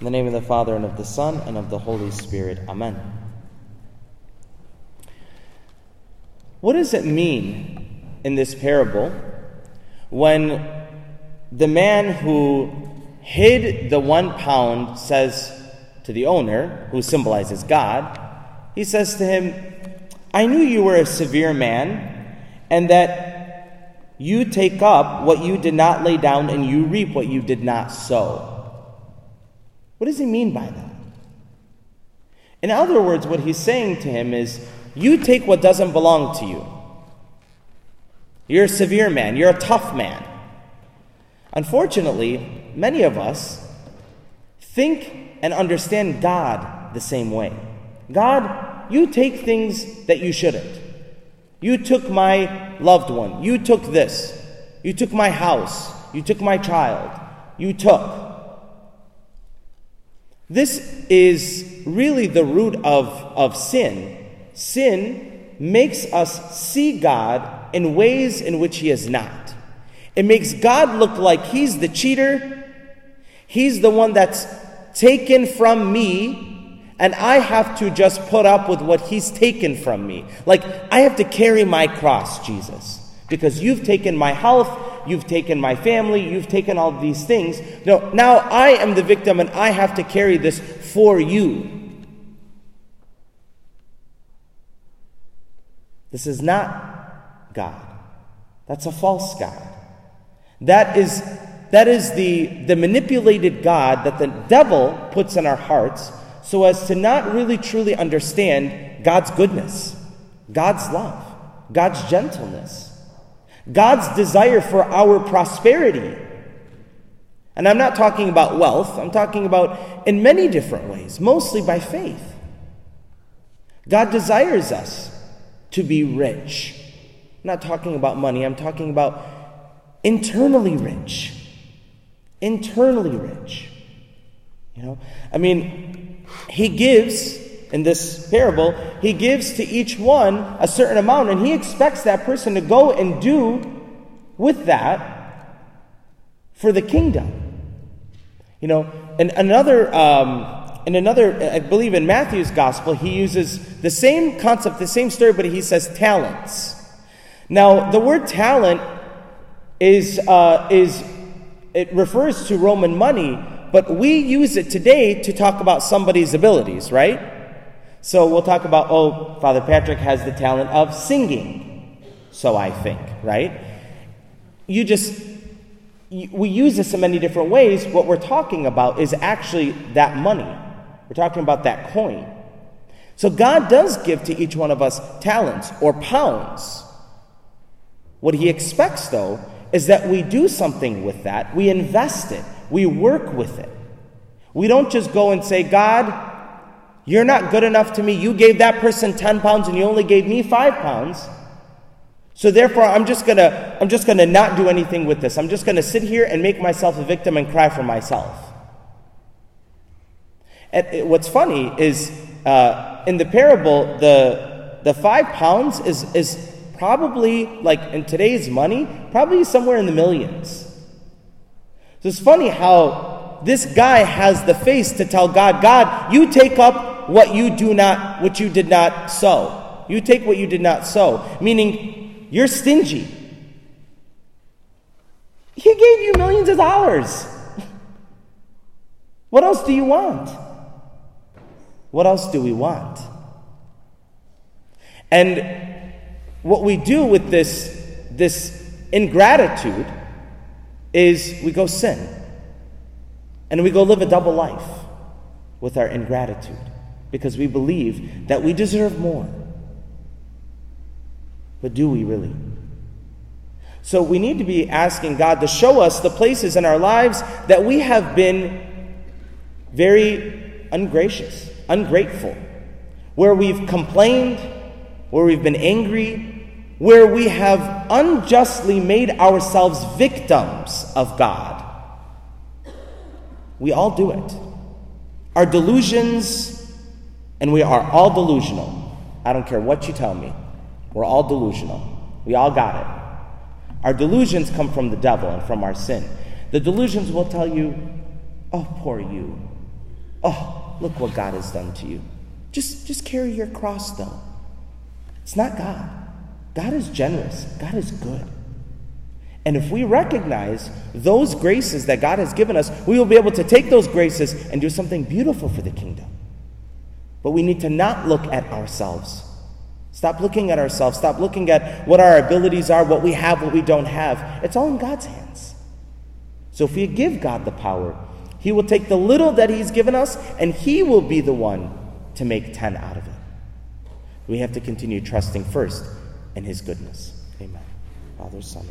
In the name of the Father, and of the Son, and of the Holy Spirit. Amen. What does it mean in this parable when the man who hid the one pound says to the owner, who symbolizes God, he says to him, I knew you were a severe man, and that you take up what you did not lay down, and you reap what you did not sow. What does he mean by that? In other words, what he's saying to him is, You take what doesn't belong to you. You're a severe man, you're a tough man. Unfortunately, many of us think and understand God the same way. God, you take things that you shouldn't. You took my loved one. You took this. You took my house. You took my child. You took. This is really the root of, of sin. Sin makes us see God in ways in which He is not. It makes God look like He's the cheater, He's the one that's taken from me, and I have to just put up with what He's taken from me. Like, I have to carry my cross, Jesus, because you've taken my health, you've taken my family, you've taken all these things. No, now I am the victim and I have to carry this for you. This is not God. That's a false God. That is, that is the, the manipulated God that the devil puts in our hearts so as to not really truly understand God's goodness, God's love, God's gentleness. God's desire for our prosperity. And I'm not talking about wealth, I'm talking about in many different ways, mostly by faith. God desires us to be rich. I'm not talking about money, I'm talking about internally rich. Internally rich. You know, I mean, He gives in this parable, he gives to each one a certain amount, and he expects that person to go and do with that for the kingdom. You know, and another, um, in another, I believe in Matthew's gospel, he uses the same concept, the same story, but he says talents. Now, the word talent is, uh, is it refers to Roman money, but we use it today to talk about somebody's abilities, right? So we'll talk about, oh, Father Patrick has the talent of singing. So I think, right? You just, we use this in many different ways. What we're talking about is actually that money. We're talking about that coin. So God does give to each one of us talents or pounds. What He expects, though, is that we do something with that. We invest it. We work with it. We don't just go and say, God, you're not good enough to me. You gave that person 10 pounds and you only gave me 5 pounds. So therefore I'm just going to I'm just going to not do anything with this. I'm just going to sit here and make myself a victim and cry for myself. And what's funny is uh, in the parable the the 5 pounds is is probably like in today's money probably somewhere in the millions. So it's funny how this guy has the face to tell God, God, you take up what you do not, what you did not sow. You take what you did not sow, meaning you're stingy. He gave you millions of dollars. What else do you want? What else do we want? And what we do with this, this ingratitude is we go sin. And we go live a double life with our ingratitude because we believe that we deserve more. But do we really? So we need to be asking God to show us the places in our lives that we have been very ungracious, ungrateful, where we've complained, where we've been angry, where we have unjustly made ourselves victims of God. We all do it. Our delusions, and we are all delusional. I don't care what you tell me. We're all delusional. We all got it. Our delusions come from the devil and from our sin. The delusions will tell you, oh, poor you. Oh, look what God has done to you. Just, just carry your cross, though. It's not God. God is generous, God is good. And if we recognize those graces that God has given us, we will be able to take those graces and do something beautiful for the kingdom. But we need to not look at ourselves. Stop looking at ourselves. Stop looking at what our abilities are, what we have, what we don't have. It's all in God's hands. So if we give God the power, He will take the little that He's given us and He will be the one to make 10 out of it. We have to continue trusting first in His goodness. Amen. Father, Son,